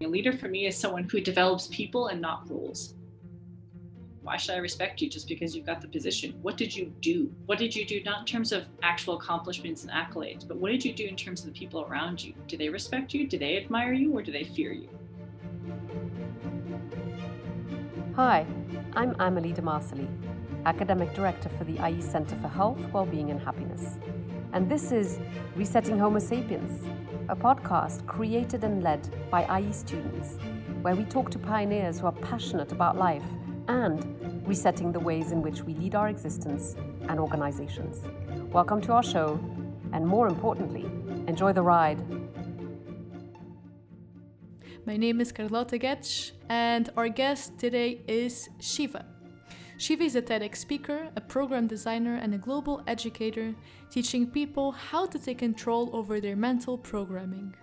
A leader for me is someone who develops people and not rules. Why should I respect you just because you've got the position? What did you do? What did you do, not in terms of actual accomplishments and accolades, but what did you do in terms of the people around you? Do they respect you? Do they admire you? Or do they fear you? Hi, I'm Amelie de Marcelli, Academic Director for the IE Center for Health, Wellbeing and Happiness. And this is Resetting Homo Sapiens, a podcast created and led by IE students, where we talk to pioneers who are passionate about life and resetting the ways in which we lead our existence and organizations. Welcome to our show, and more importantly, enjoy the ride. My name is Carlotta Getch, and our guest today is Shiva. Shiva is a TEDx speaker, a program designer, and a global educator, teaching people how to take control over their mental programming.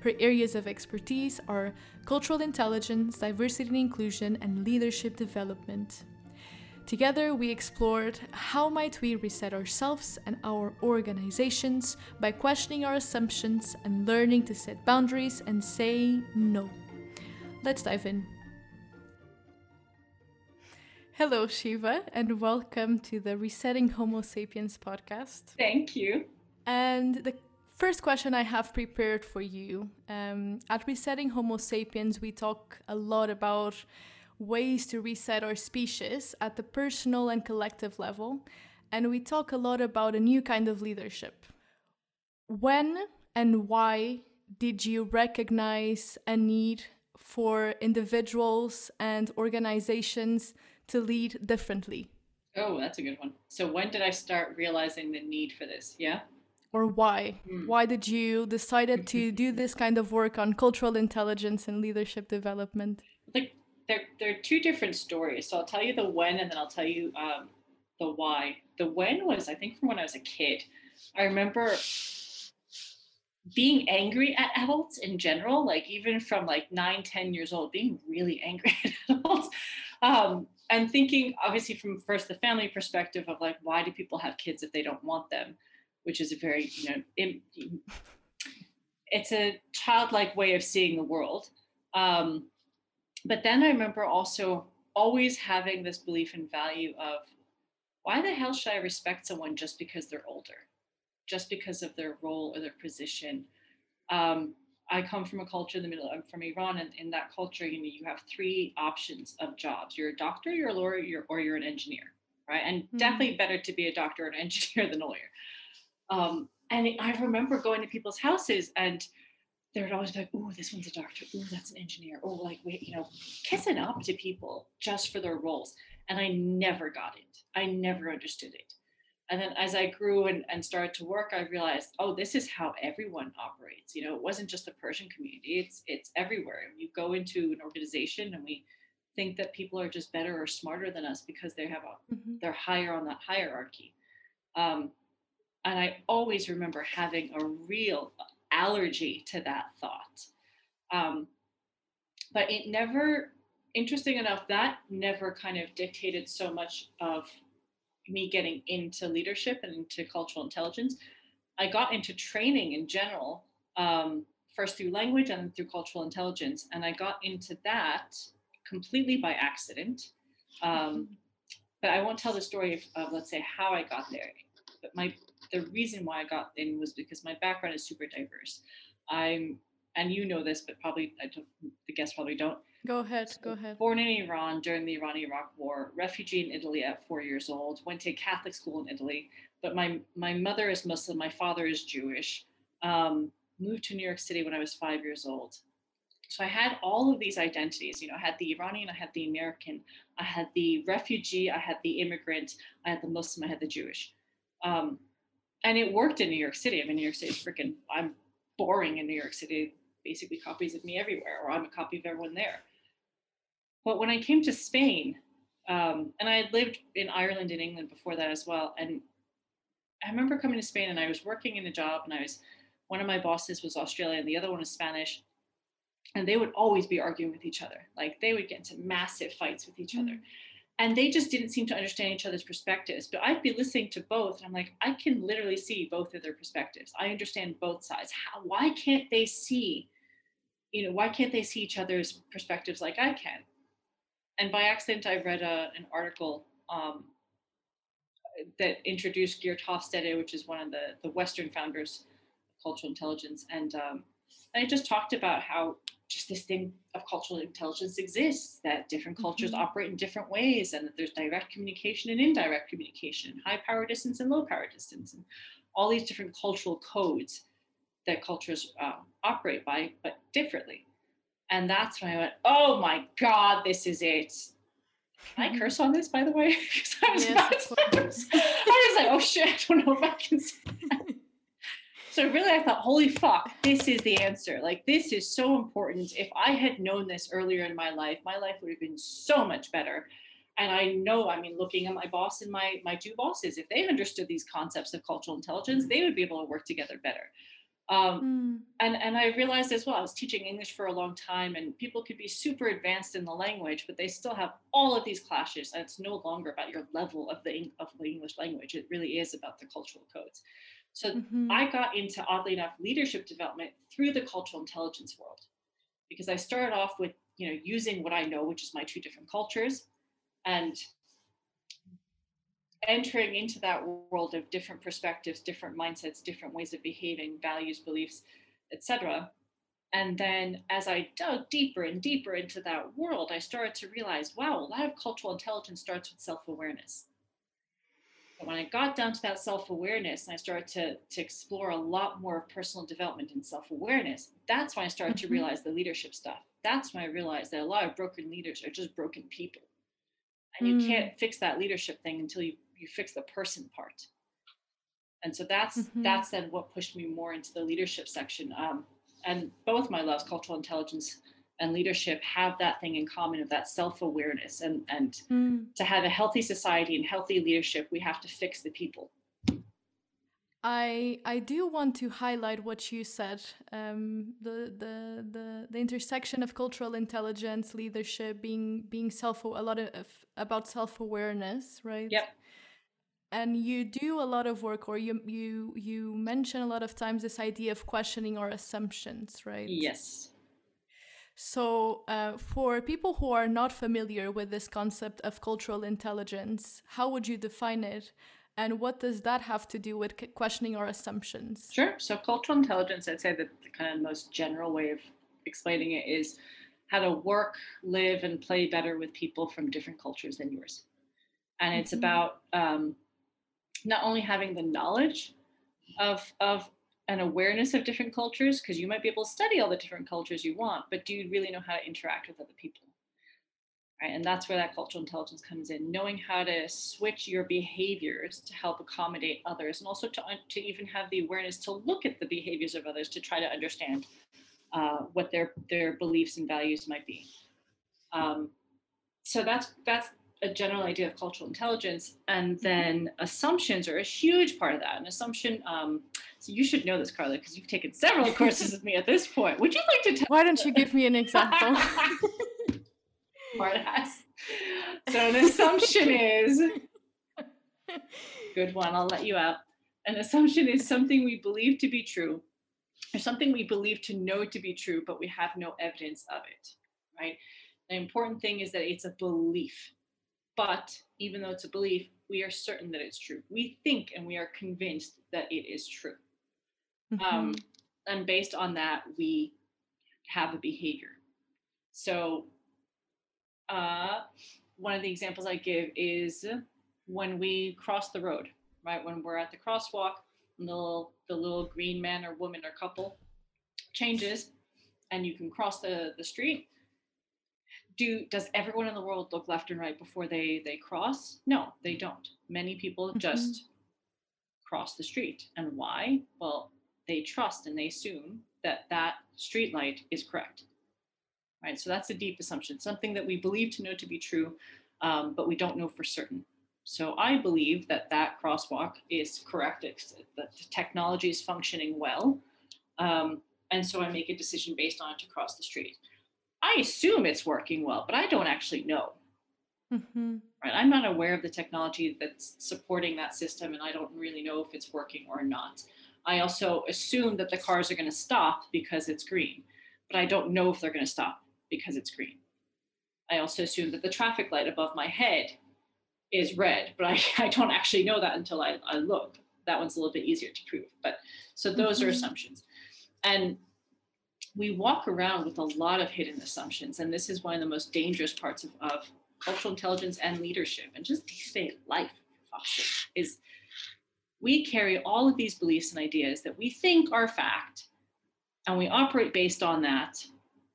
Her areas of expertise are cultural intelligence, diversity and inclusion, and leadership development. Together, we explored how might we reset ourselves and our organizations by questioning our assumptions and learning to set boundaries and say no. Let's dive in. Hello, Shiva, and welcome to the Resetting Homo Sapiens podcast. Thank you. And the first question I have prepared for you um, at Resetting Homo Sapiens, we talk a lot about ways to reset our species at the personal and collective level, and we talk a lot about a new kind of leadership. When and why did you recognize a need for individuals and organizations to lead differently? Oh, that's a good one. So, when did I start realizing the need for this? Yeah or why mm. why did you decided to do this kind of work on cultural intelligence and leadership development like there, there are two different stories so i'll tell you the when and then i'll tell you um, the why the when was i think from when i was a kid i remember being angry at adults in general like even from like nine ten years old being really angry at adults um, and thinking obviously from first the family perspective of like why do people have kids if they don't want them? Which is a very you know it, it's a childlike way of seeing the world. Um, but then i remember also always having this belief and value of why the hell should i respect someone just because they're older? Just because of their role or their position? Um, i come from a culture in the middle i'm from iran and in that culture you know you have three options of jobs you're a doctor you're a lawyer you're, or you're an engineer right and mm-hmm. definitely better to be a doctor or an engineer than a lawyer um, and I remember going to people's houses and they would always be like, oh, this one's a doctor. Oh, that's an engineer. Oh, like, wait, you know, kissing up to people just for their roles. And I never got it. I never understood it. And then as I grew and, and started to work, I realized, oh, this is how everyone operates. You know, it wasn't just the Persian community, it's it's everywhere. You go into an organization and we think that people are just better or smarter than us because they have a mm-hmm. they're higher on that hierarchy. Um, and I always remember having a real allergy to that thought. Um, but it never, interesting enough, that never kind of dictated so much of me getting into leadership and into cultural intelligence. I got into training in general, um, first through language and through cultural intelligence. And I got into that completely by accident. Um, but I won't tell the story of, of, let's say, how I got there. But my the reason why I got in was because my background is super diverse. I'm, and you know this, but probably I don't, the guests probably don't. Go ahead. Go ahead. Born in Iran during the Iran-Iraq War, refugee in Italy at four years old. Went to Catholic school in Italy, but my my mother is Muslim. My father is Jewish. Um, moved to New York City when I was five years old. So I had all of these identities. You know, I had the Iranian, I had the American, I had the refugee, I had the immigrant, I had the Muslim, I had the Jewish. Um, and it worked in New York City. I mean, New York City is freaking, I'm boring in New York City, basically copies of me everywhere, or I'm a copy of everyone there. But when I came to Spain, um, and I had lived in Ireland and England before that as well, and I remember coming to Spain and I was working in a job, and I was one of my bosses was Australian, the other one was Spanish, and they would always be arguing with each other. Like they would get into massive fights with each other. Mm and they just didn't seem to understand each other's perspectives but i'd be listening to both and i'm like i can literally see both of their perspectives i understand both sides How, why can't they see you know, why can't they see each other's perspectives like I can? And by accident, I read a, an article um, that introduced Geert Hofstede, which is one of the, the Western founders of cultural intelligence. And, um, and I just talked about how just this thing of cultural intelligence exists, that different cultures mm-hmm. operate in different ways, and that there's direct communication and indirect communication, high power distance and low power distance, and all these different cultural codes that cultures um, operate by, but differently. And that's when I went, oh my God, this is it. Can I curse on this, by the way? I was, yes, I was like, oh shit, I don't know if I can say that. So really, I thought, holy fuck, this is the answer. Like, this is so important. If I had known this earlier in my life, my life would have been so much better. And I know, I mean, looking at my boss and my my two bosses, if they understood these concepts of cultural intelligence, they would be able to work together better. Um, mm. and, and I realized as well, I was teaching English for a long time, and people could be super advanced in the language, but they still have all of these clashes. And it's no longer about your level of the, of the English language. It really is about the cultural codes. So mm-hmm. I got into, oddly enough, leadership development through the cultural intelligence world because I started off with, you know, using what I know, which is my two different cultures, and entering into that world of different perspectives, different mindsets, different ways of behaving, values, beliefs, etc. And then as I dug deeper and deeper into that world, I started to realize, wow, a lot of cultural intelligence starts with self-awareness. But when I got down to that self-awareness and I started to, to explore a lot more of personal development and self-awareness, that's when I started mm-hmm. to realize the leadership stuff. That's when I realized that a lot of broken leaders are just broken people. And mm. you can't fix that leadership thing until you, you fix the person part. And so that's mm-hmm. that's then what pushed me more into the leadership section. Um, and both my loves, cultural intelligence and leadership have that thing in common of that self-awareness and and mm. to have a healthy society and healthy leadership we have to fix the people I I do want to highlight what you said. Um, the, the the the intersection of cultural intelligence, leadership, being being self a lot of about self awareness, right? Yep. And you do a lot of work, or you you you mention a lot of times this idea of questioning our assumptions, right? Yes. So, uh, for people who are not familiar with this concept of cultural intelligence, how would you define it? And what does that have to do with questioning our assumptions? Sure. So, cultural intelligence, I'd say that the kind of most general way of explaining it is how to work, live, and play better with people from different cultures than yours. And it's mm-hmm. about um, not only having the knowledge of, of an awareness of different cultures because you might be able to study all the different cultures you want, but do you really know how to interact with other people? Right? And that's where that cultural intelligence comes in, knowing how to switch your behaviors to help accommodate others, and also to, to even have the awareness to look at the behaviors of others to try to understand uh, what their their beliefs and values might be. Um, so that's that's a general idea of cultural intelligence, and mm-hmm. then assumptions are a huge part of that. An assumption, um, so you should know this, Carla, because you've taken several courses with me at this point. Would you like to? Tell Why don't you give me an example? Smartass. So an assumption is good one. I'll let you out. An assumption is something we believe to be true, or something we believe to know to be true, but we have no evidence of it. Right. The important thing is that it's a belief but even though it's a belief, we are certain that it's true. We think and we are convinced that it is true. Mm-hmm. Um, and based on that, we have a behavior. So, uh, one of the examples I give is when we cross the road, right? When we're at the crosswalk, the little, the little green man or woman or couple changes, and you can cross the, the street do does everyone in the world look left and right before they they cross? No they don't. Many people mm-hmm. just cross the street. And why? Well they trust and they assume that that street light is correct. Right so that's a deep assumption something that we believe to know to be true um, but we don't know for certain. So i believe that that crosswalk is correct that the technology is functioning well um, and so i make a decision based on it to cross the street I assume it's working well, but I don't actually know. Mm-hmm. Right? I'm not aware of the technology that's supporting that system, and I don't really know if it's working or not. I also assume that the cars are going to stop because it's green, but I don't know if they're going to stop because it's green. I also assume that the traffic light above my head is red, but I, I don't actually know that until I, I look. That one's a little bit easier to prove. But so those mm-hmm. are assumptions. And we walk around with a lot of hidden assumptions. And this is one of the most dangerous parts of, of cultural intelligence and leadership and just day-to-day life is we carry all of these beliefs and ideas that we think are fact and we operate based on that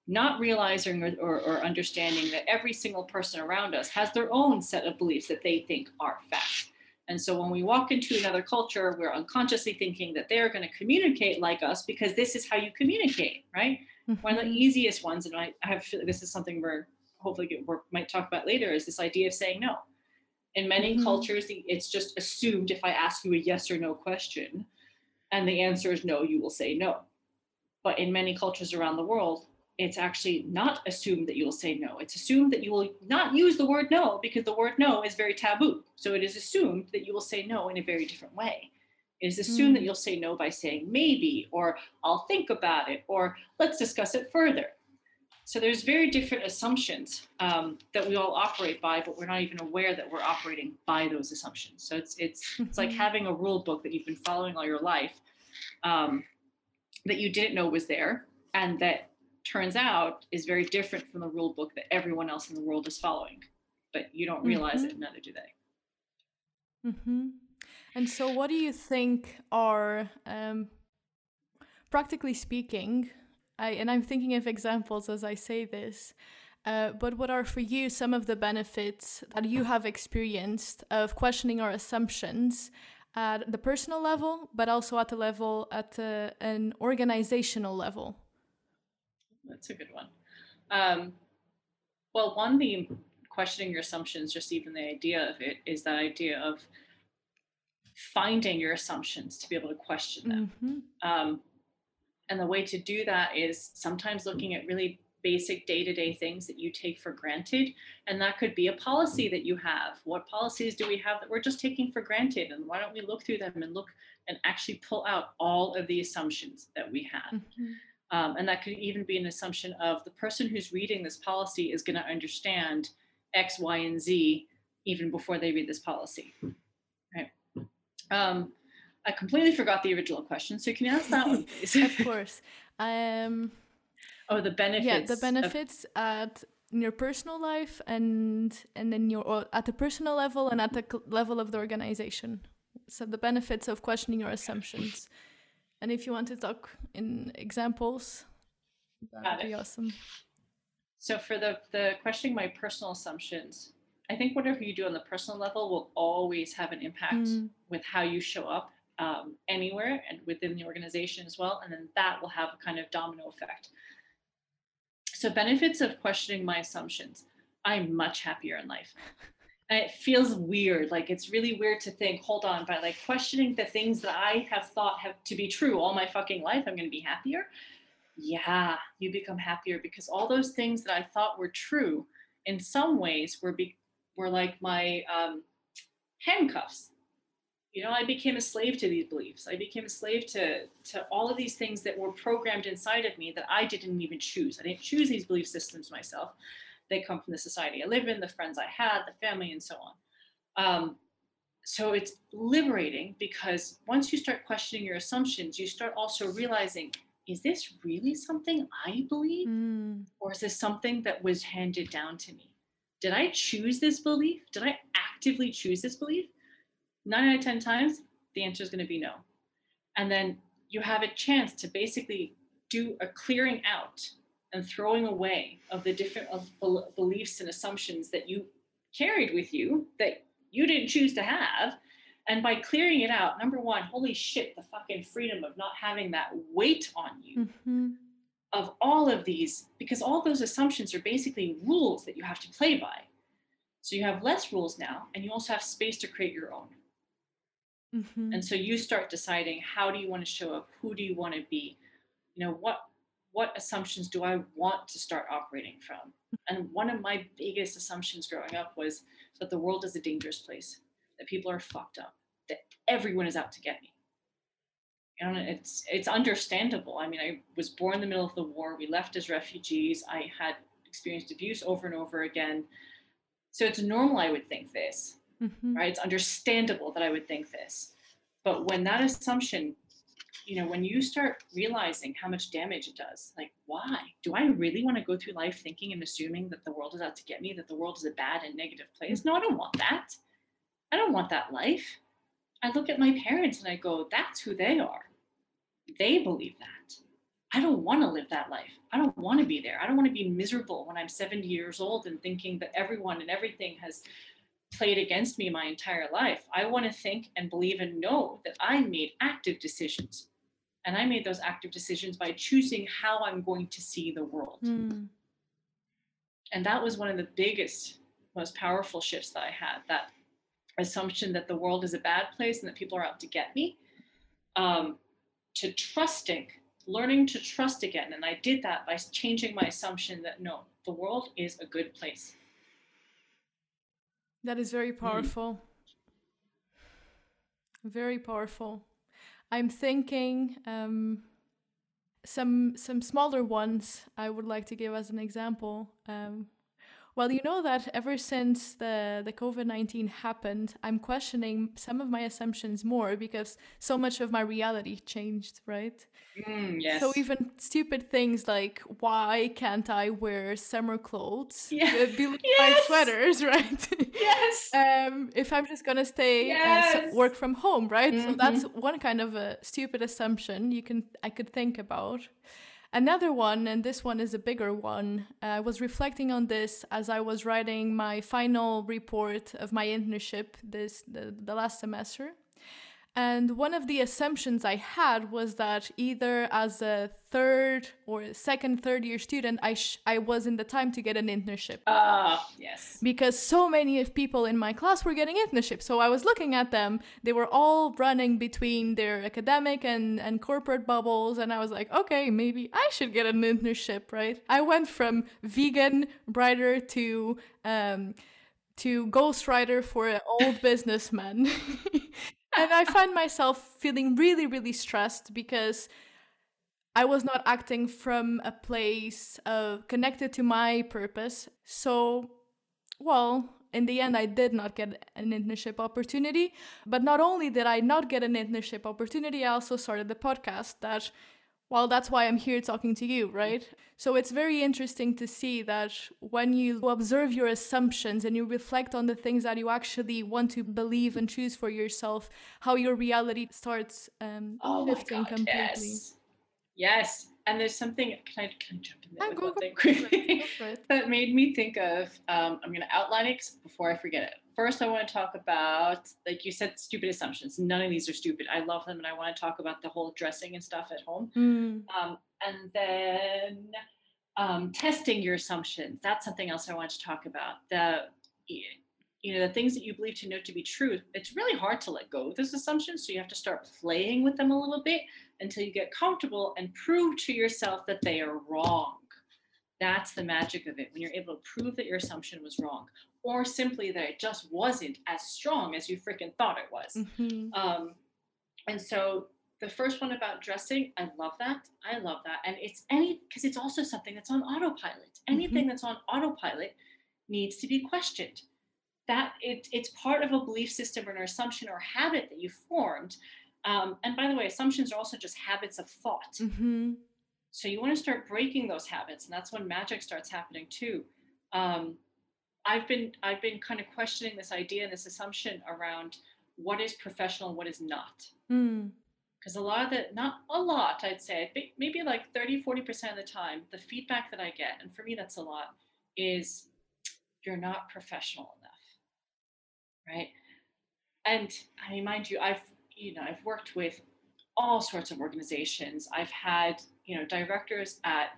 not realizing or, or, or, understanding that every single person around us has their own set of beliefs that they think are fact and so when we walk into another culture we're unconsciously thinking that they're going to communicate like us because this is how you communicate right mm-hmm. one of the mm-hmm. easiest ones and i, I have this is something we're hopefully get, we might talk about later is this idea of saying no in many mm-hmm. cultures it's just assumed if i ask you a yes or no question and the answer is no you will say no but in many cultures around the world, it's actually not assumed that you will say no. It's assumed that you will not use the word no because the word no is very taboo. So it is assumed that you will say no in a very different way. It is assumed mm. that you'll say no by saying maybe, or I'll think about it, or let's discuss it further. So there's very different assumptions um, that we all operate by, but we're not even aware that we're operating by those assumptions. So it's it's it's like having a rule book that you've been following all your life. Um, that you didn't know was there and that turns out is very different from the rule book that everyone else in the world is following but you don't realize mm-hmm. it neither do they mm-hmm. and so what do you think are um, practically speaking I, and i'm thinking of examples as i say this uh, but what are for you some of the benefits that you have experienced of questioning our assumptions at the personal level, but also at the level at uh, an organizational level? That's a good one. Um, well, one, the questioning your assumptions, just even the idea of it, is that idea of finding your assumptions to be able to question them. Mm-hmm. Um, and the way to do that is sometimes looking at really basic day-to-day things that you take for granted and that could be a policy that you have what policies do we have that we're just taking for granted and why don't we look through them and look and actually pull out all of the assumptions that we have mm-hmm. Um, and that could even be an assumption of the person who's reading this policy is going to understand x y and z even before they read this policy right um, i completely forgot the original question so can you ask that one please of course um Oh, the benefits. Yeah, the benefits of- at in your personal life and and then your at the personal level and at the level of the organization. So the benefits of questioning your assumptions. And if you want to talk in examples, that would be awesome. So for the the questioning my personal assumptions, I think whatever you do on the personal level will always have an impact mm. with how you show up um, anywhere and within the organization as well. And then that will have a kind of domino effect. So, benefits of questioning my assumptions. I'm much happier in life. It feels weird. Like it's really weird to think, hold on, by like questioning the things that I have thought have to be true all my fucking life, I'm going to be happier. Yeah, you become happier because all those things that I thought were true in some ways were be, were like my um, handcuffs you know i became a slave to these beliefs i became a slave to to all of these things that were programmed inside of me that i didn't even choose i didn't choose these belief systems myself they come from the society i live in the friends i had the family and so on. Um, so it's liberating because once you start questioning your assumptions you start also realizing is this really something i believe? Mm. or is this something that was handed down to me? Did i choose this belief? Did i actively choose this belief? Nine out of 10 times, the answer is going to be no. And then you have a chance to basically do a clearing out and throwing away of the different of beliefs and assumptions that you carried with you that you didn't choose to have. And by clearing it out, number one, holy shit, the fucking freedom of not having that weight on you mm-hmm. of all of these, because all those assumptions are basically rules that you have to play by. So you have less rules now, and you also have space to create your own. Mm-hmm. And so you start deciding how do you want to show up? Who do you want to be? You know, what what assumptions do I want to start operating from? And one of my biggest assumptions growing up was that the world is a dangerous place, that people are fucked up, that everyone is out to get me. know, it's it's understandable. I mean, I was born in the middle of the war. We left as refugees. I had experienced abuse over and over again. So it's normal, I would think this, mm-hmm. right? It's understandable that I would think this. But when that assumption, you know, when you start realizing how much damage it does, like, why? Do I really want to go through life thinking and assuming that the world is out to get me, that the world is a bad and negative place? No, I don't want that. I don't want that life. I look at my parents and I go, that's who they are. They believe that. I don't want to live that life. I don't want to be there. I don't want to be miserable when I'm 70 years old and thinking that everyone and everything has played against me my entire life. I want to think and believe and know that I made active decisions. And I made those active decisions by choosing how I'm going to see the world. Mm. And that was one of the biggest, most powerful shifts that I had that assumption that the world is a bad place and that people are out to get me, um, to trusting, learning to trust again. And I did that by changing my assumption that no, the world is a good place. That is very mm-hmm. powerful. Mm-hmm. Very powerful. I'm thinking um, some some smaller ones I would like to give as an example. Um, well, you know that ever since the, the COVID 19 happened, I'm questioning some of my assumptions more because so much of my reality changed, right? Mm, yes. So even stupid things like why can't I wear summer clothes? Yeah. Uh, yes. sweaters, right? Yes. um, if I'm just gonna stay yes. and work from home, right? Mm-hmm. So that's one kind of a stupid assumption you can I could think about. Another one, and this one is a bigger one, uh, I was reflecting on this as I was writing my final report of my internship this the, the last semester. And one of the assumptions I had was that either as a third or second, third year student, I sh- I was in the time to get an internship. Ah, uh, yes. Because so many of people in my class were getting internships. So I was looking at them. They were all running between their academic and, and corporate bubbles. And I was like, okay, maybe I should get an internship, right? I went from vegan writer to um, to ghostwriter for an old businessman. and I find myself feeling really, really stressed because I was not acting from a place of connected to my purpose. So, well, in the end, I did not get an internship opportunity. But not only did I not get an internship opportunity, I also started the podcast that well, that's why I'm here talking to you, right? So it's very interesting to see that when you observe your assumptions and you reflect on the things that you actually want to believe and choose for yourself, how your reality starts um, oh shifting God, completely. Yes. yes. And there's something, can I, can I jump in there with go, one thing quickly? that made me think of, um, I'm going to outline it before I forget it first I want to talk about, like you said, stupid assumptions. None of these are stupid. I love them, and I want to talk about the whole dressing and stuff at home. Mm. Um, and then um, testing your assumptions. That's something else I want to talk about. The you know the things that you believe to know to be true. It's really hard to let go of those assumptions, so you have to start playing with them a little bit until you get comfortable and prove to yourself that they are wrong. That's the magic of it when you're able to prove that your assumption was wrong or simply that it just wasn't as strong as you freaking thought it was. Mm-hmm. Um, and so the first one about dressing, I love that. I love that. And it's any, because it's also something that's on autopilot. Anything mm-hmm. that's on autopilot needs to be questioned. That it, it's part of a belief system or an assumption or habit that you formed. Um, and by the way, assumptions are also just habits of thought. Mm-hmm. So you want to start breaking those habits, and that's when magic starts happening too. Um, I've been I've been kind of questioning this idea and this assumption around what is professional and what is not. Because mm. a lot of the, not a lot, I'd say, maybe like 30, 40% of the time, the feedback that I get, and for me that's a lot, is you're not professional enough. Right. And I mean, mind you, I've, you know, I've worked with all sorts of organizations. I've had, you know, directors at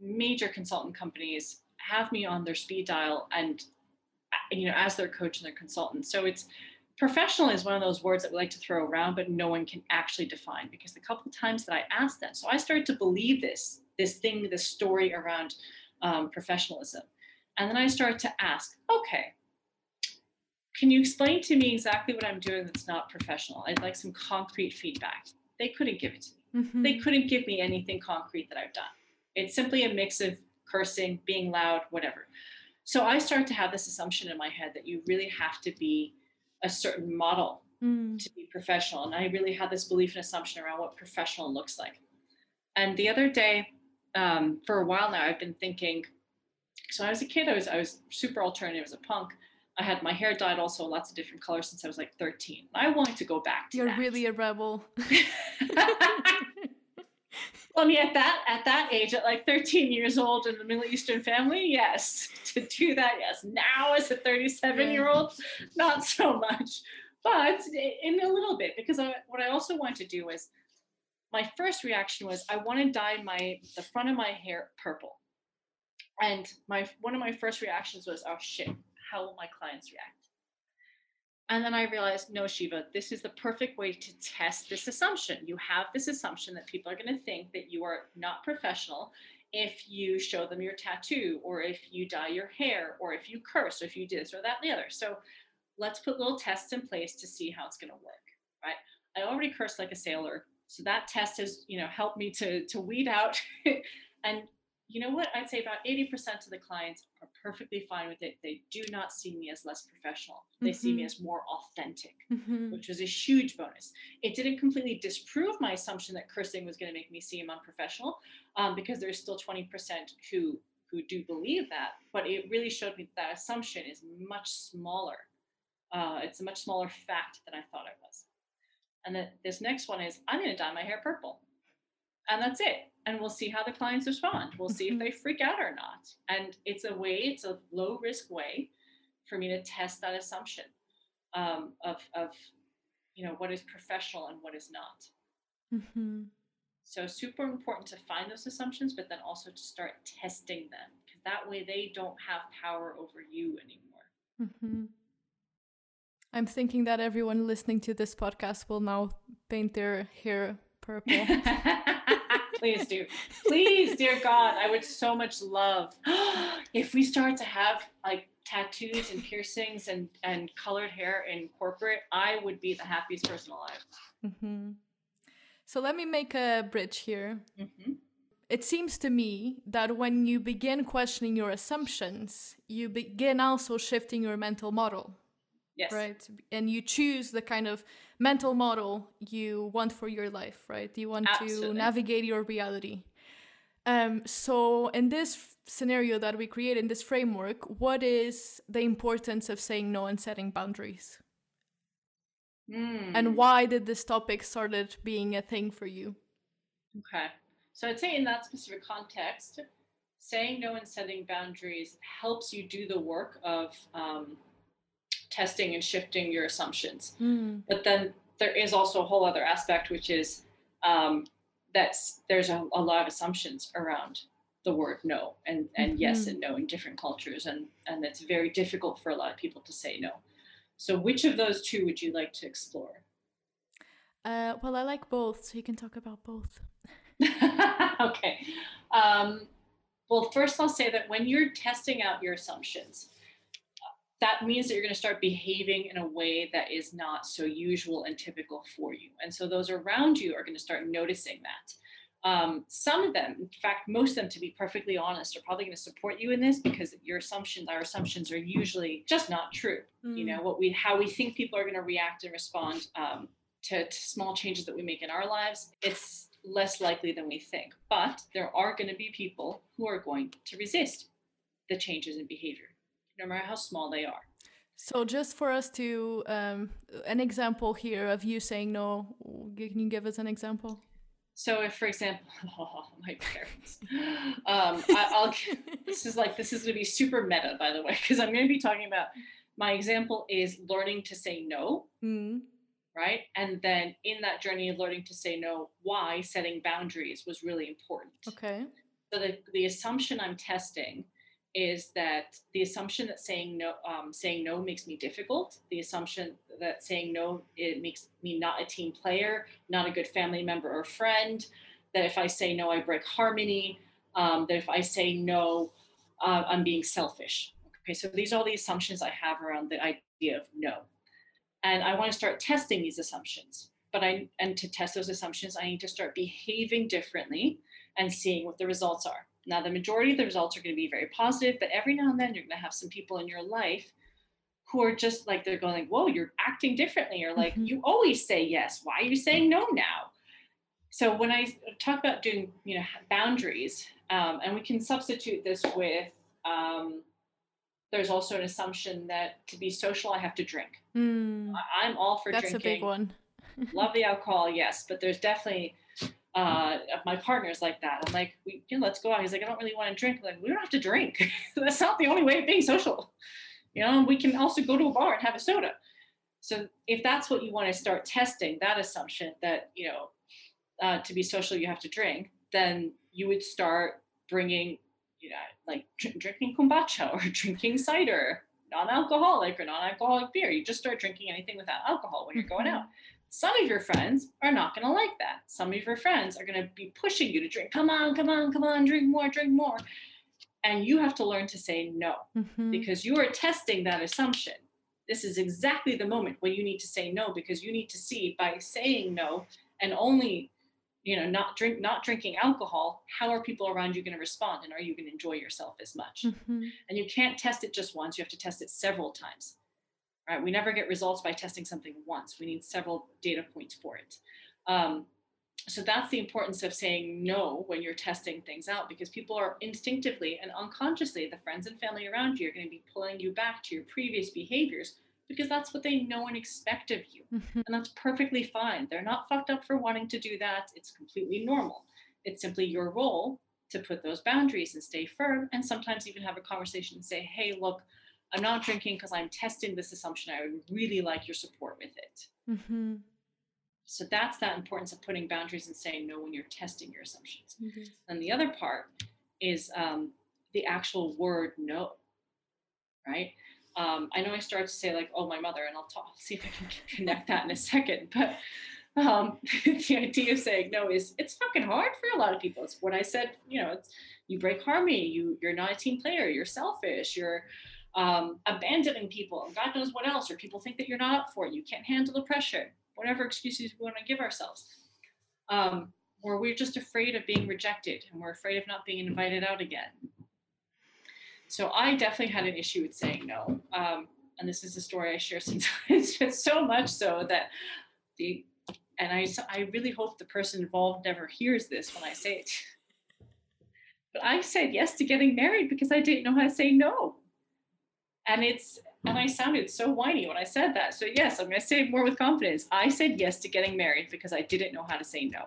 major consultant companies have me on their speed dial and you know as their coach and their consultant so it's professional is one of those words that we like to throw around but no one can actually define because the couple of times that i asked them so i started to believe this this thing this story around um, professionalism and then i started to ask okay can you explain to me exactly what i'm doing that's not professional i'd like some concrete feedback they couldn't give it to me. Mm-hmm. They couldn't give me anything concrete that I've done. It's simply a mix of cursing, being loud, whatever. So I start to have this assumption in my head that you really have to be a certain model mm. to be professional. And I really had this belief and assumption around what professional looks like. And the other day, um, for a while now, I've been thinking. So I was a kid. I was I was super alternative as a punk. I had my hair dyed also lots of different colors since I was like 13. I wanted to go back to You're that. really a rebel. well, I mean, at that at that age, at like 13 years old in the Middle Eastern family, yes, to do that, yes. Now, as a 37 year old, not so much, but in a little bit because I, what I also want to do is my first reaction was I want to dye my the front of my hair purple, and my one of my first reactions was, oh shit, how will my clients react? And then I realized, no, Shiva, this is the perfect way to test this assumption. You have this assumption that people are going to think that you are not professional if you show them your tattoo, or if you dye your hair, or if you curse, or if you do this or that and the other. So let's put little tests in place to see how it's going to work, right? I already curse like a sailor. So that test has, you know, helped me to, to weed out and you know what? I'd say about 80% of the clients are perfectly fine with it. They do not see me as less professional. They mm-hmm. see me mm-hmm. as more authentic, mm-hmm. which was a huge bonus. It didn't completely disprove my assumption that cursing was going to make me seem unprofessional, um, because there's still 20% who who do believe that. But it really showed me that, that assumption is much smaller. Uh, it's a much smaller fact than I thought it was. And then this next one is I'm going to dye my hair purple and that's it and we'll see how the clients respond we'll see if mm-hmm. they freak out or not and it's a way it's a low risk way for me to test that assumption um, of of you know what is professional and what is not mm-hmm. so super important to find those assumptions but then also to start testing them because that way they don't have power over you anymore mm-hmm. i'm thinking that everyone listening to this podcast will now paint their hair purple please do. Please, dear God, I would so much love if we start to have like tattoos and piercings and, and colored hair in corporate, I would be the happiest person alive. Mm-hmm. So let me make a bridge here. Mm-hmm. It seems to me that when you begin questioning your assumptions, you begin also shifting your mental model. Yes. Right. And you choose the kind of mental model you want for your life, right? You want Absolutely. to navigate your reality. Um, so, in this f- scenario that we create in this framework, what is the importance of saying no and setting boundaries? Mm. And why did this topic started being a thing for you? Okay. So, I'd say in that specific context, saying no and setting boundaries helps you do the work of um, testing and shifting your assumptions. Mm. But then there is also a whole other aspect, which is um, that's there's a, a, lot of assumptions around the word no and and mm-hmm. yes and no in different cultures, and and it's very difficult for a lot of people to say no. So, which of those two would you like to explore? Uh, well, I like both, so you can talk about both. okay. Um, well, first, I'll say that when you're testing out your assumptions, that means that you're going to start behaving in a way that is not so usual and typical for you. And so those around you are going to start noticing that. Um, some of them, in fact, most of them, to be perfectly honest, are probably going to support you in this because your assumptions, our assumptions, are usually just not true. Mm. You know what we, how we think people are going to react and respond um, to, to small changes that we make in our lives. It's less likely than we think, but there are going to be people who are going to resist the changes in behavior no matter how small they are. So, just for us to, um, an example here of you saying no, can you give us an example? So, if, for example, oh, my parents, um, I, will this is like, this is going to be super meta, by the way, because I'm going to be talking about my example is learning to say no. Mm. Right. And then in that journey of learning to say no, why setting boundaries was really important. Okay. So, the, the assumption I'm testing is that the assumption that saying no um, saying no makes me difficult the assumption that saying no it makes me not a team player not a good family member or friend that if i say no i break harmony um, that if i say no uh, i'm being selfish okay so these are all the assumptions i have around the idea of no and i want to start testing these assumptions but I and to test those assumptions, I need to start behaving differently and seeing what the results are. Now, the majority of the results are going to be very positive, but every now and then you're going to have some people in your life who are just like they're going, "Whoa, you're acting differently," or like, mm-hmm. "You always say yes. Why are you saying no now?" So when I talk about doing, you know, boundaries, um, and we can substitute this with, um, there's also an assumption that to be social, I have to drink. Mm. I'm all for That's drinking. That's a big one. Love the alcohol, yes, but there's definitely uh, my partner's like that. I'm like, we, you know, let's go out. He's like, I don't really want to drink. I'm like, we don't have to drink. That's not the only way of being social. You know, we can also go to a bar and have a soda. So if that's what you want to start testing, that assumption that you know, uh, to be social you have to drink, then you would start bringing, you know, like drinking kombucha or drinking cider, non-alcoholic or non-alcoholic beer. You just start drinking anything without alcohol when you're going mm-hmm. out. Some of your friends are not going to like that. Some of your friends are going to be pushing you to drink. Come on, come on, come on, drink more, drink more. And you have to learn to say no mm-hmm. because you are testing that assumption. This is exactly the moment when you need to say no because you need to see by saying no and only you know not drink not drinking alcohol how are people around you going to respond and are you going to enjoy yourself as much mm-hmm. and you can't test it just once you have to test it several times right? We never get results by testing something once. We need several data points for it. Um, so that's the importance of saying no when you're testing things out because people are instinctively and unconsciously, the friends and family around you are going to be pulling you back to your previous behaviors because that's what they know and expect of you. Mm-hmm. And that's perfectly fine. They're not fucked up for wanting to do that. It's completely normal. It's simply your role to put those boundaries and stay firm and sometimes even have a conversation and say, hey, look, I'm not drinking because I'm testing this assumption. I would really like your support with it. Mm-hmm. So that's that importance of putting boundaries and saying no when you're testing your assumptions. Mm-hmm. And the other part is um, the actual word no, right? Um, I know I started to say like, oh, my mother, and I'll talk, see if I can connect that in a second. But um, the idea of saying no is it's fucking hard for a lot of people. It's what I said, you know, it's you break harmony, you you're not a team player, you're selfish, you're um, abandoning people, God knows what else, or people think that you're not up for it, you can't handle the pressure, whatever excuses we want to give ourselves. Um, or we're just afraid of being rejected and we're afraid of not being invited out again. So I definitely had an issue with saying no. Um, and this is a story I share sometimes, but so much so that the, and I, I really hope the person involved never hears this when I say it. But I said yes to getting married because I didn't know how to say no and it's and I sounded so whiny when I said that. So yes, I'm going to say it more with confidence. I said yes to getting married because I didn't know how to say no.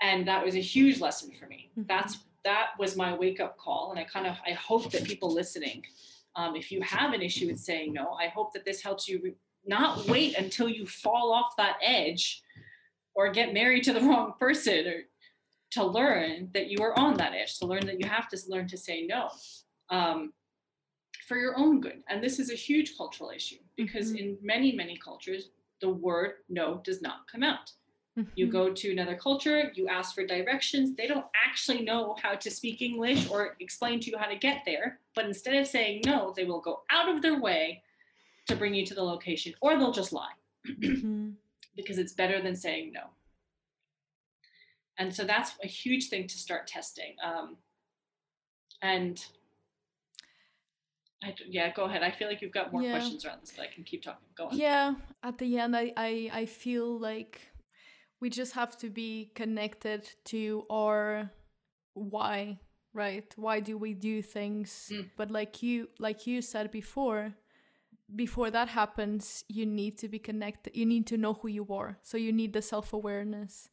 And that was a huge lesson for me. Mm-hmm. That's that was my wake up call. And I kind of I hope that people listening, um, if you have an issue with saying no, I hope that this helps you re- not wait until you fall off that edge or get married to the wrong person or to learn that you are on that edge, to learn that you have to learn to say no. Um, for your own good. And this is a huge cultural issue because mm-hmm. in many, many cultures, the word no does not come out. Mm-hmm. You go to another culture, you ask for directions. They don't actually know how to speak English or explain to you how to get there. But instead of saying no, they will go out of their way to bring you to the location or they'll just lie mm-hmm. because it's better than saying no. And so that's a huge thing to start testing. Um, and I, yeah, go ahead. I feel like you've got more yeah. questions around this, but I can keep talking. Go on. Yeah, at the end, I, I, I feel like we just have to be connected to our why, right? Why do we do things? Mm. But like you, like you said before, before that happens, you need to be connected. You need to know who you are. So you need the self awareness.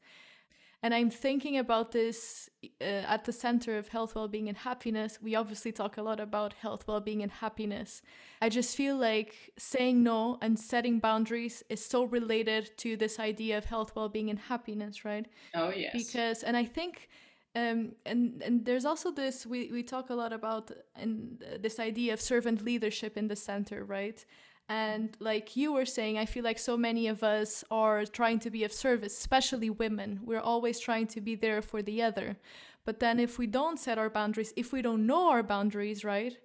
And I'm thinking about this uh, at the center of health, well-being, and happiness. We obviously talk a lot about health, well-being, and happiness. I just feel like saying no and setting boundaries is so related to this idea of health, well-being, and happiness, right? Oh yes. Because, and I think. Um, and and there's also this we, we talk a lot about and uh, this idea of servant leadership in the center right and like you were saying, I feel like so many of us are trying to be of service, especially women. We're always trying to be there for the other. But then if we don't set our boundaries, if we don't know our boundaries, right?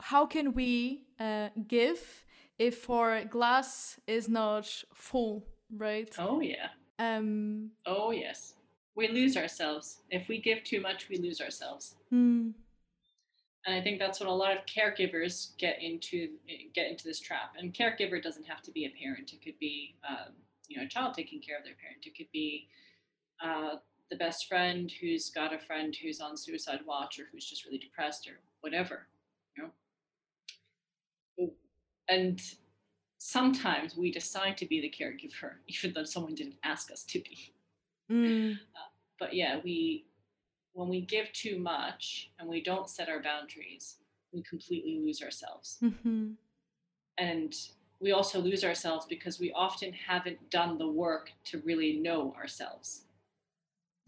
How can we uh, give if our glass is not full, right? Oh yeah. Um, Oh yes. We lose ourselves. If we give too much, we lose ourselves. hmm, And I think that's what a lot of caregivers get into get into this trap. And caregiver doesn't have to be a parent. It could be um, you know a child taking care of their parent. It could be uh, the best friend who's got a friend who's on suicide watch or who's just really depressed or whatever. You know. And sometimes we decide to be the caregiver, even though someone didn't ask us to be. mm, But yeah, we when we give too much and we don't set our boundaries, we completely lose ourselves. mhm, And we also lose ourselves because we often haven't done the work to really know ourselves.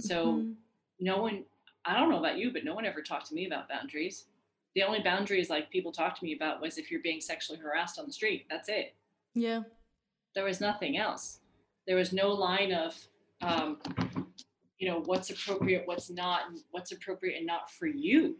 So mhm, no one I don't know about you, but no one ever talked to me about boundaries. The only boundaries like people talked to me about was if you're being sexually harassed on the street. That's it. yeah, there was nothing else. There was no line of, um, you know, what's appropriate, what's not, and what's appropriate and not for you.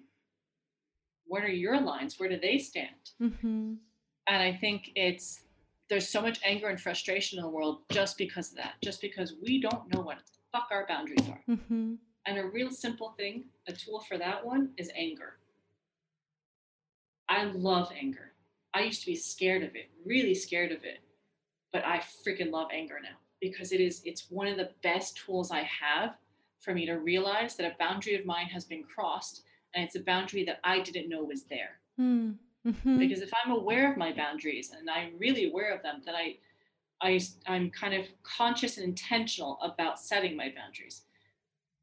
What are your lines? Where do they stand? mhm, And I think it's there's so much anger and frustration in the world just because of that, just because we don't know what fuck our boundaries are. mhm, And a real simple thing, a tool for that one is anger. I love anger. I used to be scared of it, really scared of it, but I freaking love anger now because it is it's one of the best tools I have for me to realize that a boundary of mine has been crossed and it's a boundary that I didn't know was there. mm, mhm, Because if I'm aware of my boundaries and I'm really aware of them, then I I I'm kind of conscious and intentional about setting my boundaries.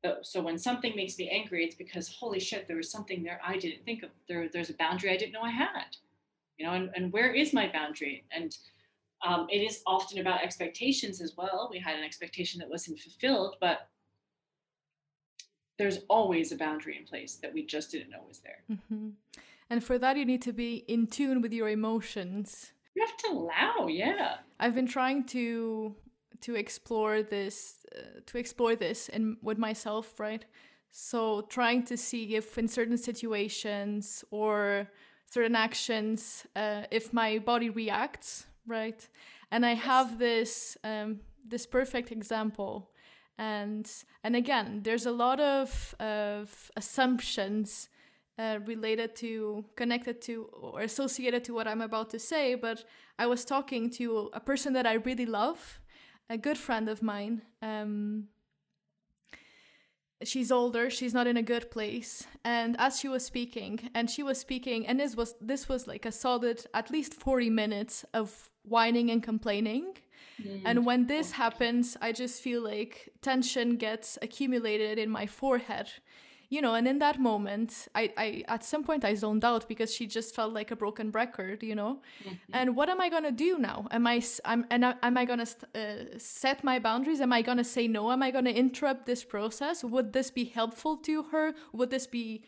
But, so when something makes me angry, it's because holy shit, there was something there I didn't think of. There, there's a boundary I didn't know I had. You know, and, and where is my boundary? And um, it is often about expectations as well. We had an expectation that wasn't fulfilled, but there's always a boundary in place that we just didn't know was there. mhm. And for that, you need to be in tune with your emotions. You have to allow, yeah. I've been trying to to explore this uh, to explore this in with myself, right? So trying to see if in certain situations or certain actions, uh, if my body reacts, right? And I have this um, this perfect example, and and again, there's a lot of of assumptions uh, related to connected to or associated to what I'm about to say, but I was talking to a person that I really love, a good friend of mine. Um, she's older, she's not in a good place, and as she was speaking, and she was speaking, and this was this was like a solid at least forty minutes of whining and complaining. And when this happens, I just feel like tension gets accumulated in my forehead. You know, and in that moment, I, I at some point I zoned out because she just felt like a broken record, you know. And what am I gonna do now? Am I am and I- am I gonna uh, set my boundaries? Am I gonna say no? Am I gonna interrupt this process? Would this be helpful to her? Would this be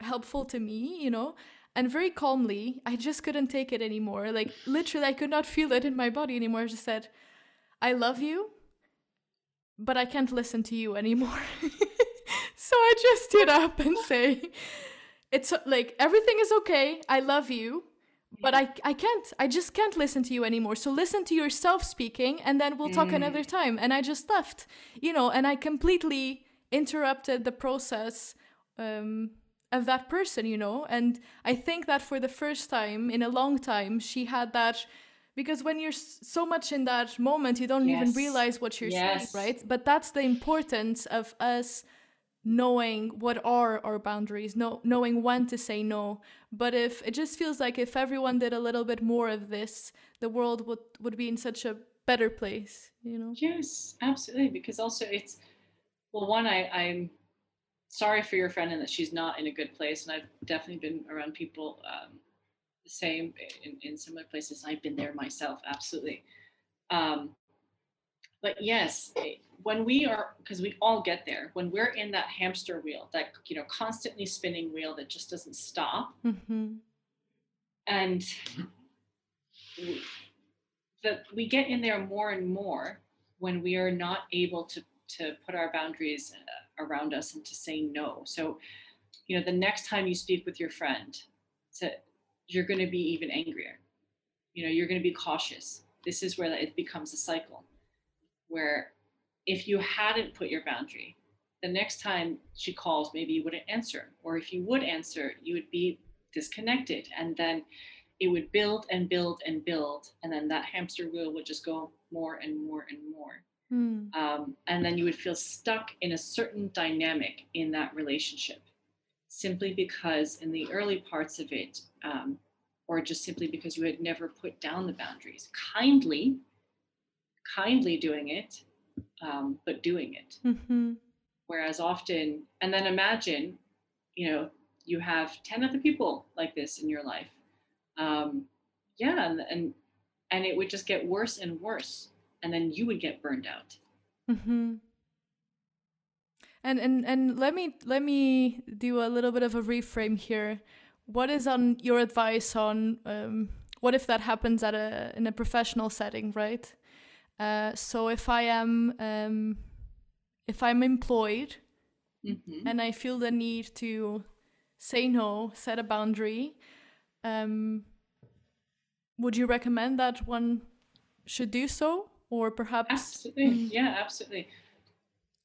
helpful to me? You know. And very calmly, I just couldn't take it anymore. Like literally, I could not feel it in my body anymore. I just said, "I love you, but I can't listen to you anymore." so I just stood up and say, "It's like everything is okay. I love you, but I I can't. I just can't listen to you anymore. So listen to yourself speaking, and then we'll talk another time." And I just left, you know, and I completely interrupted the process. Um, of that person, you know? And I think that for the first time in a long time, she had that because when you're so much in that moment, you don't even realize what you're Yes. saying, right? But that's the importance of us knowing what are our boundaries, know, knowing when to say no. But if it just feels like if everyone did a little bit more of this, the world would, would be in such a better place, you know? Yes, absolutely. Because also it's well, one, I, I'm sorry for your friend and that she's not in a good place. And I've definitely been around people um, the same in, in similar places. I've been there myself, absolutely. Um, but yes, when we are, because we all get there, when we're in that hamster wheel, that you know, constantly spinning wheel that just doesn't stop, hmm and that we get in there more and more when we are not able to to put our boundaries uh, around us and to say no so you know the next time you speak with your friend so you're going to be even angrier you know you're going to be cautious this is where it becomes a cycle where if you hadn't put your boundary, the next time she calls, maybe you wouldn't answer. Or if you would answer, you would be disconnected. And then it would build and build and build. And then that hamster wheel would just go more and more and more. Mm. Um, and then you would feel stuck in a certain dynamic in that relationship simply because in the early parts of it, um, or just simply because you had never put down the boundaries, kindly, kindly doing it, um, but doing it. Mm-hmm. Whereas often, and then imagine, you know, you have 10 other people like this in your life. Um, yeah, and, and and it would just get worse and worse, and then you would get burned out. Mm-hmm. And and and let me let me do a little bit of a reframe here. What is on your advice on um, what if that happens at a in a professional setting, right? Uh, so if I am um, if I'm employed mm-hmm. and I feel the need to say no, set a boundary, um, would you recommend that one should do so, or perhaps? Absolutely, yeah, absolutely.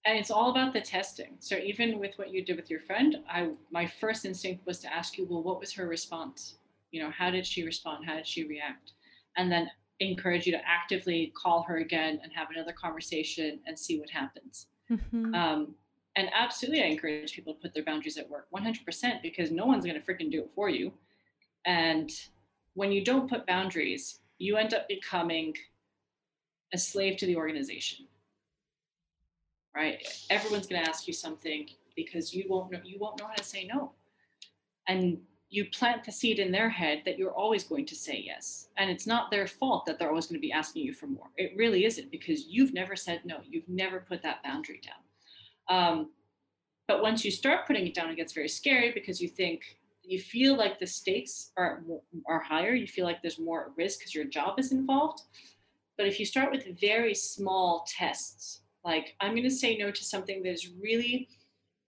And it's all about the testing. So even with what you did with your friend i my first instinct was to ask you well what was her response? You know how did she respond? How did she react? And then encourage you to actively call her again and have another conversation and see what happens. Mm-hmm. um, and absolutely i encourage people to put their boundaries at work 100% because no one's going to freaking do it for you. And when you don't put boundaries you end up becoming a slave to the organization right? Everyone's going to ask you something because you won't know you won't know how to say no, and you plant the seed in their head that you're always going to say yes, and it's not their fault that they're always going to be asking you for more. It really isn't because you've never said no. You've never put that boundary down. Um, but once you start putting it down, it gets very scary because you think you feel like the stakes are are higher. You feel like there's more risk because your job is involved. But if you start with very small tests, like, I'm going to say no to something that is really,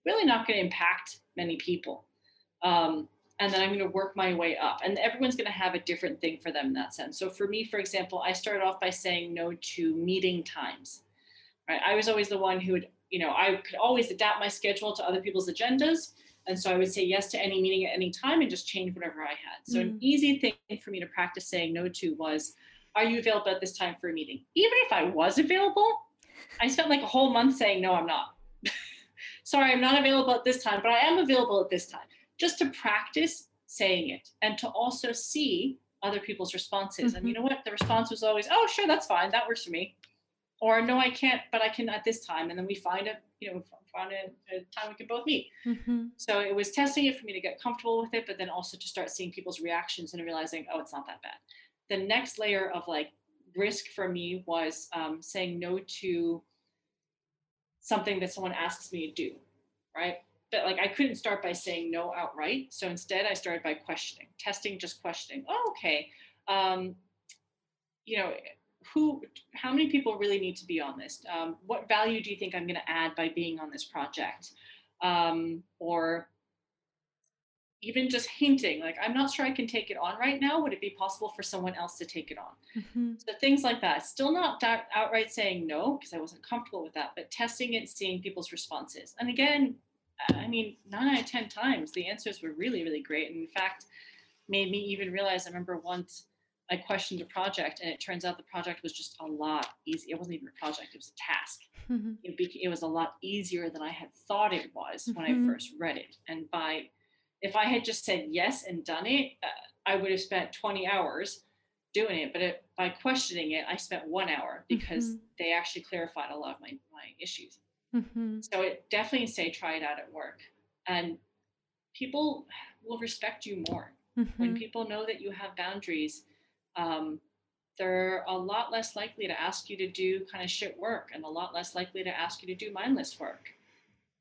really not going to impact many people. Um, and then I'm going to work my way up. And everyone's going to have a different thing for them in that sense. So for me, for example, I started off by saying no to meeting times. Right? I was always the one who would, you know, I could always adapt my schedule to other people's agendas. And so I would say yes to any meeting at any time and just change whatever I had. So mm. an easy thing for me to practice saying no to was, are you available at this time for a meeting? Even if I was available, I spent like a whole month saying, no, I'm not. Sorry, I'm not available at this time, but I am available at this time. Just to practice saying it and to also see other people's responses. Mm-hmm. And you mm-hmm. know what? The response was always, oh, sure, that's fine. That works for me. Or no, I can't, but I can at this time. And then we find a, you know, find a, a time we can both meet. Mm-hmm. So it was testing it for me to get comfortable with it, but then also to start seeing people's reactions and realizing, oh, it's not that bad. The next layer of like risk for me was um, saying no to something that someone asks me to do, right? But like I couldn't start by saying no outright. So instead, I started by questioning, testing, just questioning. Oh, okay. Um, you know, who, how many people really need to be on this? Um, what value do you think I'm going to add by being on this project? Um, or even just hinting like i'm not sure i can take it on right now would it be possible for someone else to take it on mm-hmm. so things like that still not outright saying no because i wasn't comfortable with that but testing it seeing people's responses and again i mean nine out of ten times the answers were really really great and in fact made me even realize i remember once i questioned a project and it turns out the project was just a lot easy it wasn't even a project it was a task mm-hmm. it, it, was a lot easier than i had thought it was mm-hmm. when i mm-hmm. first read it and by if I had just said yes and done it, uh, I would have spent 20 hours doing it. But it, by questioning it, I spent one hour because mm-hmm. they actually clarified a lot of my, my issues. Mm-hmm. So it definitely say try it out at work. And people will respect you more. Mm-hmm. When people know that you have boundaries, um, they're a lot less likely to ask you to do kind of shit work and a lot less likely to ask you to do mindless work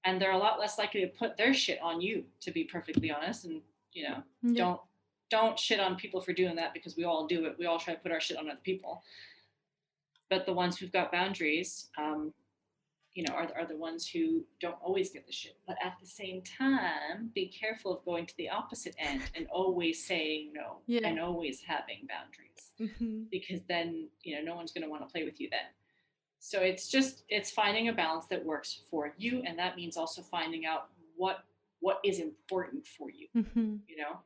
and they're a lot less likely to put their shit on you to be perfectly honest and you know yeah. don't don't shit on people for doing that because we all do it we all try to put our shit on other people but the ones who've got boundaries um, you know are, are the ones who don't always get the shit but at the same time be careful of going to the opposite end and always saying no yeah. and always having boundaries mm-hmm. because then you know no one's going to want to play with you then So it's just it's finding a balance that works for you, and that means also finding out what what is important for you. Mm-hmm. You know,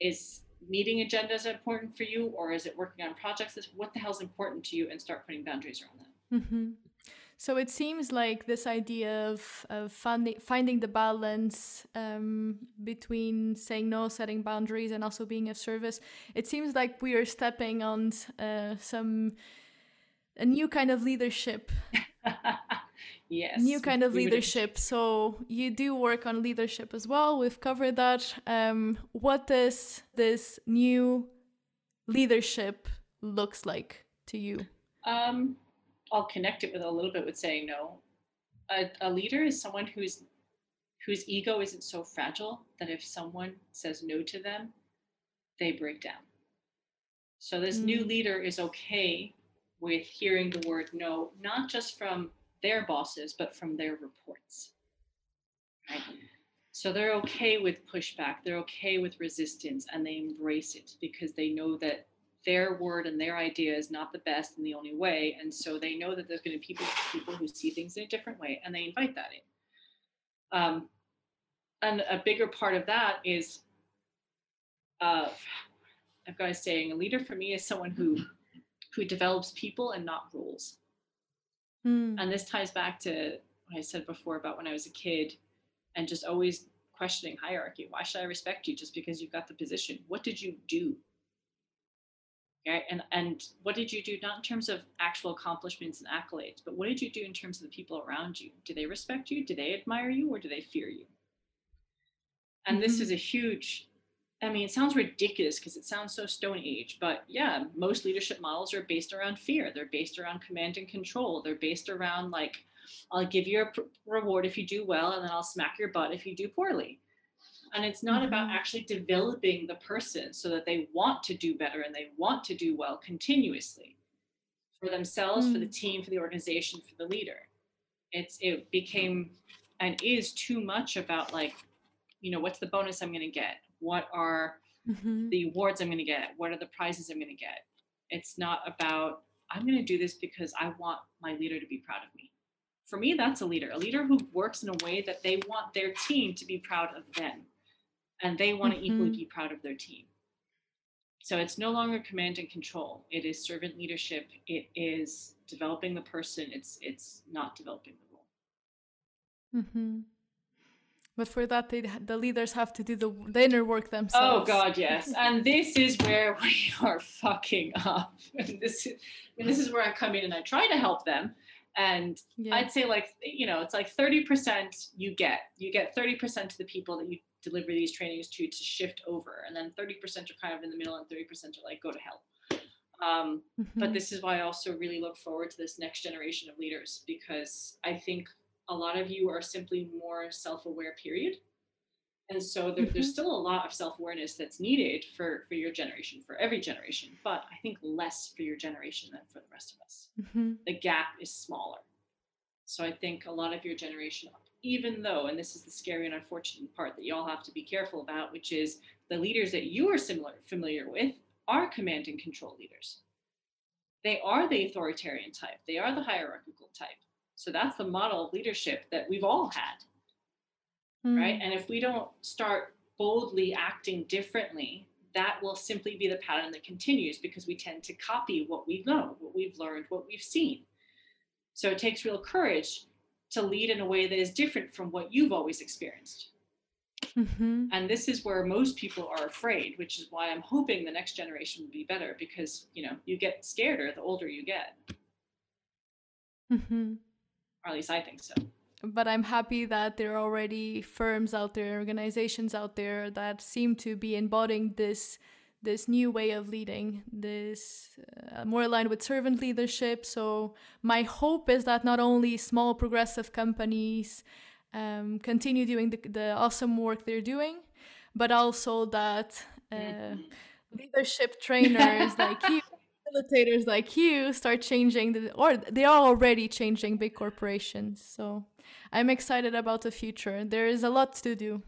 is meeting agendas important for you, or is it working on projects? Is what the hell is important to you, and start putting boundaries around that. Mm-hmm. So it seems like this idea of, of finding, finding the balance um, between saying no, setting boundaries, and also being of service. It seems like we are stepping on uh, some a new kind of leadership. yes. New kind of leadership. So you do work on leadership as well. We've covered that. Um, what does this new leadership looks like to you? Um, I'll connect it with a little bit with saying no. A, a leader is someone who's whose ego isn't so fragile that if someone says no to them, they break down. So this mm. new leader is okay with hearing the word no, not just from their bosses, but from their reports. Right? So they're okay with pushback, they're okay with resistance, and they embrace it because they know that their word and their idea is not the best and the only way. And so they know that there's going to be people, people who see things in a different way, and they invite that in. Um, and a bigger part of that is, uh, I've got a saying, a leader for me is someone who who develops people and not rules. Mm. And this ties back to what I said before about when I was a kid and just always questioning hierarchy. Why should I respect you just because you've got the position? What did you do? Right? And and what did you do not in terms of actual accomplishments and accolades, but what did you do in terms of the people around you? Do they respect you? Do they admire you or do they fear you? And mm-hmm. this is a huge I mean, it sounds ridiculous because it sounds so Stone Age, but yeah, most leadership models are based around fear. They're based around command and control. They're based around like, I'll give you a pr- reward if you do well, and then I'll smack your butt if you do poorly. And it's not mm-hmm. about actually developing the person so that they want to do better and they want to do well continuously for themselves, mm. for the mm. team, for the organization, for the leader. It's it became and is too much about like, you know, what's the bonus I'm going to get? What are mm-hmm. the awards I'm going to get? What are the prizes I'm going to get? It's not about, I'm going to do this because I want my leader to be proud of me. For me, that's a leader, a leader who works in a way that they want their team to be proud of them and they want mm-hmm. to equally be proud of their team. So it's no longer command and control. It is servant leadership. It is developing the person. It's it's not developing the role. Mm-hmm. But for that, they, the leaders have to do the, the inner work themselves. Oh God, yes. and this is where we are fucking up. And this is, and this is where I come in and I try to help them. And yeah. I'd say like you know, it's like thirty percent you get. You get thirty percent to the people that you deliver these trainings to to shift over, and then thirty percent are kind of in the middle, and thirty percent are like go to hell. Um, mm-hmm. But this is why I also really look forward to this next generation of leaders because I think a lot of you are simply more self-aware period. And so there, mm-hmm. there's still a lot of self-awareness that's needed for for your generation for every generation but i think less for your generation than for the rest of us. Mm-hmm. the gap is smaller. So i think a lot of your generation even though and this is the scary and unfortunate part that you all have to be careful about which is the leaders that you are similar familiar with are command and control leaders. They are the authoritarian type. They are the hierarchical type so that's the model of leadership that we've all had. Mm. Right. And if we don't start boldly acting differently, that will simply be the pattern that continues because we tend to copy what we know, what we've learned, what we've seen. So it takes real courage to lead in a way that is different from what you've always experienced. Mm-hmm. And this is where most people are afraid, which is why I'm hoping the next generation will be better because, you know, you get scareder the older you get. Mm-hmm or at least I think so. But I'm happy that there are already firms out there, organizations out there that seem to be embodying this this new way of leading, this uh, more aligned with servant leadership. So my hope is that not only small progressive companies um, continue doing the, the awesome work they're doing, but also that uh, mm-hmm. leadership trainers like you facilitators like you start changing the, or they are already changing big corporations so i'm excited about the future there is a lot to do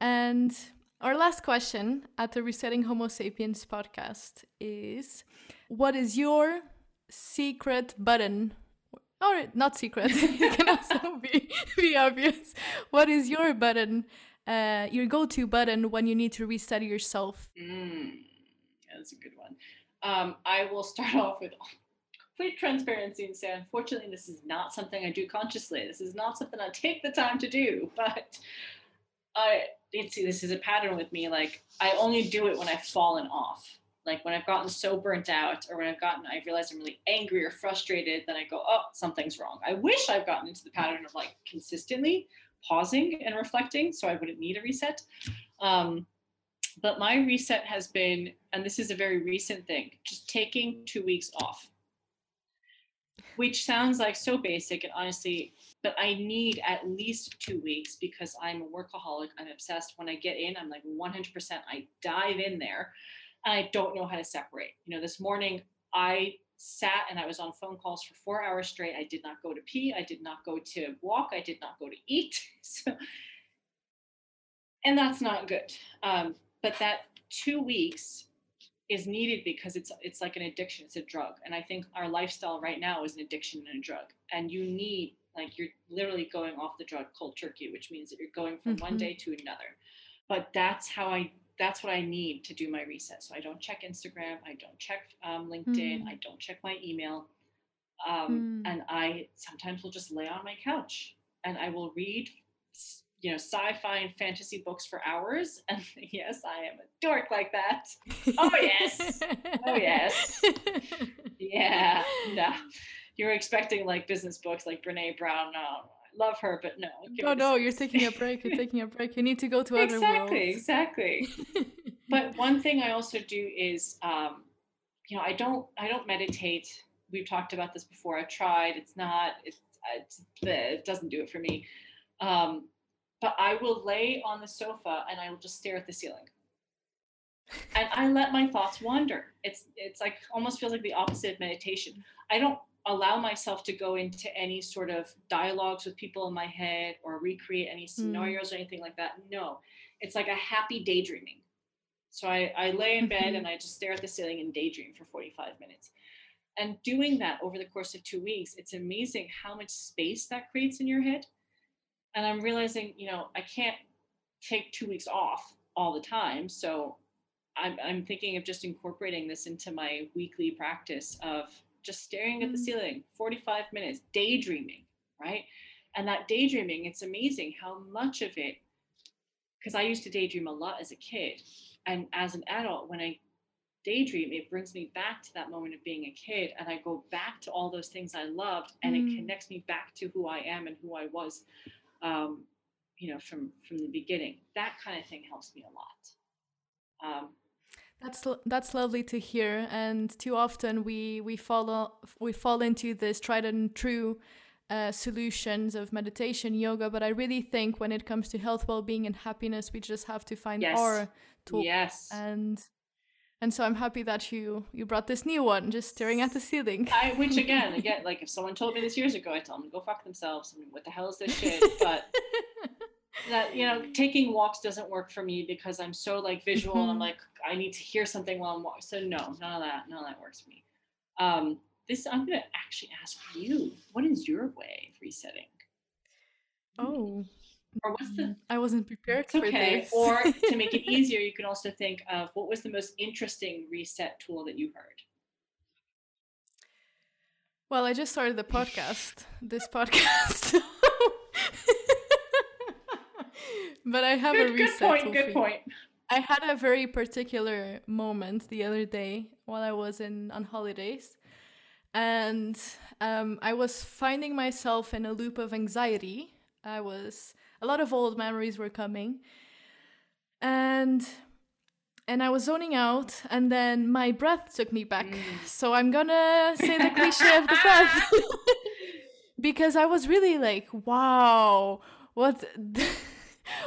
and our last question at the resetting homo sapiens podcast is what is your secret button or not secret, it can also be, be obvious. What is your button, uh, your go to button when you need to reset yourself? Mm, that's a good one. Um, I will start off with complete transparency and say, unfortunately, this is not something I do consciously. This is not something I take the time to do, but I see this is a pattern with me. Like I only do it when I've fallen off like when I've gotten so burnt out or when I've gotten, I realize I'm really angry or frustrated, then I go, oh, something's wrong. I wish I've gotten into the pattern of like consistently pausing and reflecting so I wouldn't need a reset. Um, but my reset has been, and this is a very recent thing, just taking two weeks off, which sounds like so basic and honestly, but I need at least two weeks because I'm a workaholic. I'm obsessed. When I get in, I'm like 100%, I dive in there and I don't know how to separate. You know, this morning I sat and I was on phone calls for four hours straight. I did not go to pee. I did not go to walk. I did not go to eat. So, and that's not good. Um, but that two weeks is needed because it's it's like an addiction. It's a drug, and I think our lifestyle right now is an addiction and a drug. And you need like you're literally going off the drug cold turkey, which means that you're going from mm-hmm. one day to another. But that's how I that's what I need to do my reset. So I don't check Instagram, I don't check um, LinkedIn, mm. I don't check my email. Um, mm. And I sometimes will just lay on my couch and I will read, you know, sci-fi and fantasy books for hours. And yes, I am a dork like that. Oh yes, oh yes, yeah. No, you're expecting like business books like Brene Brown. No, I love her, but no. No, no, you're taking a break. You're taking a break. You need to go to other exactly, worlds. Exactly, Exactly. but one thing I also do is, um, you know, I don't, I don't meditate. We've talked about this before. I've tried. It's not. It's, it's it doesn't do it for me. Um, but I will lay on the sofa and I will just stare at the ceiling. and I let my thoughts wander. It's it's like almost feels like the opposite of meditation. I don't allow myself to go into any sort of dialogues with people in my head or recreate any mm. scenarios mm. or anything like that. No, it's like a happy daydreaming. So I, I lay in bed mm-hmm. and I just stare at the ceiling and daydream for 45 minutes. And doing that over the course of two weeks, it's amazing how much space that creates in your head. And I'm realizing, you know, I can't take two weeks off all the time. So I'm, I'm thinking of just incorporating this into my weekly practice of just staring at the mm. ceiling, 45 minutes, daydreaming, right? And that daydreaming, it's amazing how much of it, because I used to daydream a lot as a kid. And as an adult, when I daydream, it brings me back to that moment of being a kid. And I go back to all those things I loved and mm. it connects me back to who I am and who I was, um, you know, from, from the beginning. That kind of thing helps me a lot. Um, that's that's lovely to hear. And too often we we follow we fall into this tried and true uh, solutions of meditation, yoga. But I really think when it comes to health, well being, and happiness, we just have to find yes. our tool. Yes. And and so I'm happy that you you brought this new one, just staring at the ceiling. I, which again, again, like if someone told me this years ago, I'd tell them to go fuck themselves. I mean, what the hell is this shit? But that you know taking walks doesn't work for me because i'm so like visual mm-hmm. and i'm mm-hmm. like i need to hear something while i'm walking so no none of that none of that works for me um this i'm going to actually ask you what is your way of resetting oh or what's the mm, i wasn't prepared for okay this. or to make it easier you can also think of what was the most interesting reset tool that you heard well i just started the podcast this podcast but I have good, a reset. Good point. Good point. I had a very particular moment the other day while I was in on holidays, and um, I was finding myself in a loop of anxiety. I was a lot of old memories were coming, and and I was zoning out, and then my breath took me back. Mm. So I'm gonna say the cliche of the breath because I was really like, wow, what.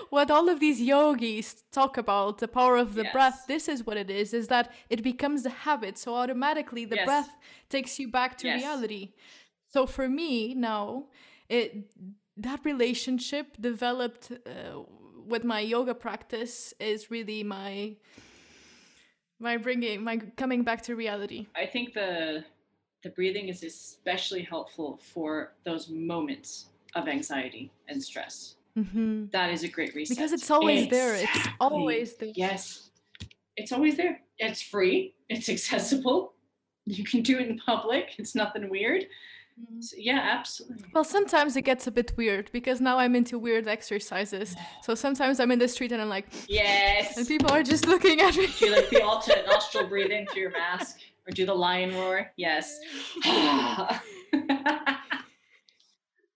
what all of these yogis talk about the power of the yes. breath this is what it is is that it becomes a habit so automatically the yes. breath takes you back to yes. reality so for me now it that relationship developed uh, with my yoga practice is really my my bringing my coming back to reality i think the the breathing is especially helpful for those moments of anxiety and stress. Mm-hmm. That is a great reset. Because it's always exactly. there. It's always there. Yes. It's always there. It's free. It's accessible. You can do it in public. It's nothing weird. Mm-hmm. So, yeah, absolutely. Well, sometimes it gets a bit weird because now I'm into weird exercises. So sometimes I'm in the street and I'm like, Yes. and people are just looking at me. Do like the alternate nostril breathing through your mask, or do the lion roar. Yes.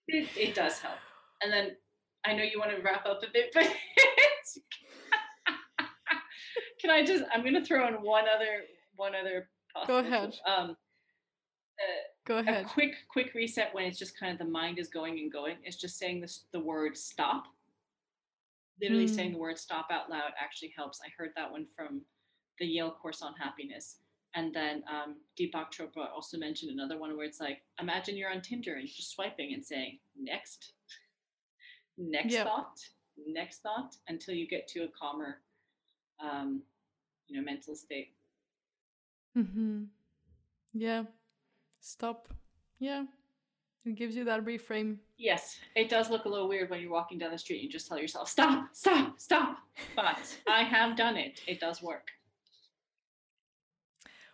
it, it does help. And then I know you want to wrap up a bit, but can I just? I'm going to throw in one other one other. Go ahead. Um, Go ahead. a quick quick reset when it's just kind of the mind is going and going It's just saying this the word stop literally Hmm. saying the word stop out loud actually helps i heard that one from the yale course on happiness and then um, deepak chopra also mentioned another one where it's like imagine you're on tinder and you're just swiping and saying next next Yep. thought next thought until you get to a calmer um, you know mental state Mm-hmm. Yeah. Stop. Yeah. It gives you that reframe. Yes, it does look a little weird when you're walking down the street. and You just tell yourself, stop, stop, stop. But I have done it. It does work.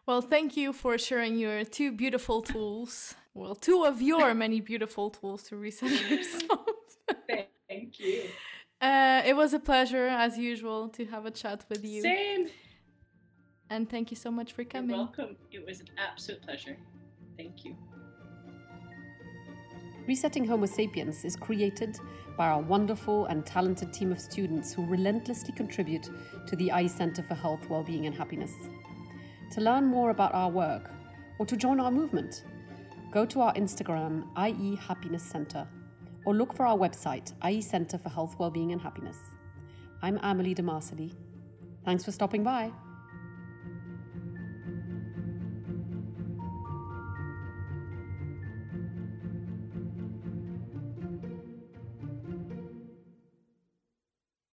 Well, thank you for sharing your two beautiful tools. Well, two of your many beautiful tools to reset yourself. Thank you. uh, it was a pleasure, as usual, to have a chat with you. Same. And thank you so much for You're coming. welcome. It was an absolute pleasure. Thank you. Resetting Homo sapiens is created by our wonderful and talented team of students who relentlessly contribute to the IE Center for Health, Wellbeing and Happiness. To learn more about our work or to join our movement, go to our Instagram, IE Happiness Center, or look for our website, IE Center for Health, Wellbeing and Happiness. I'm Amelie de Thanks for stopping by.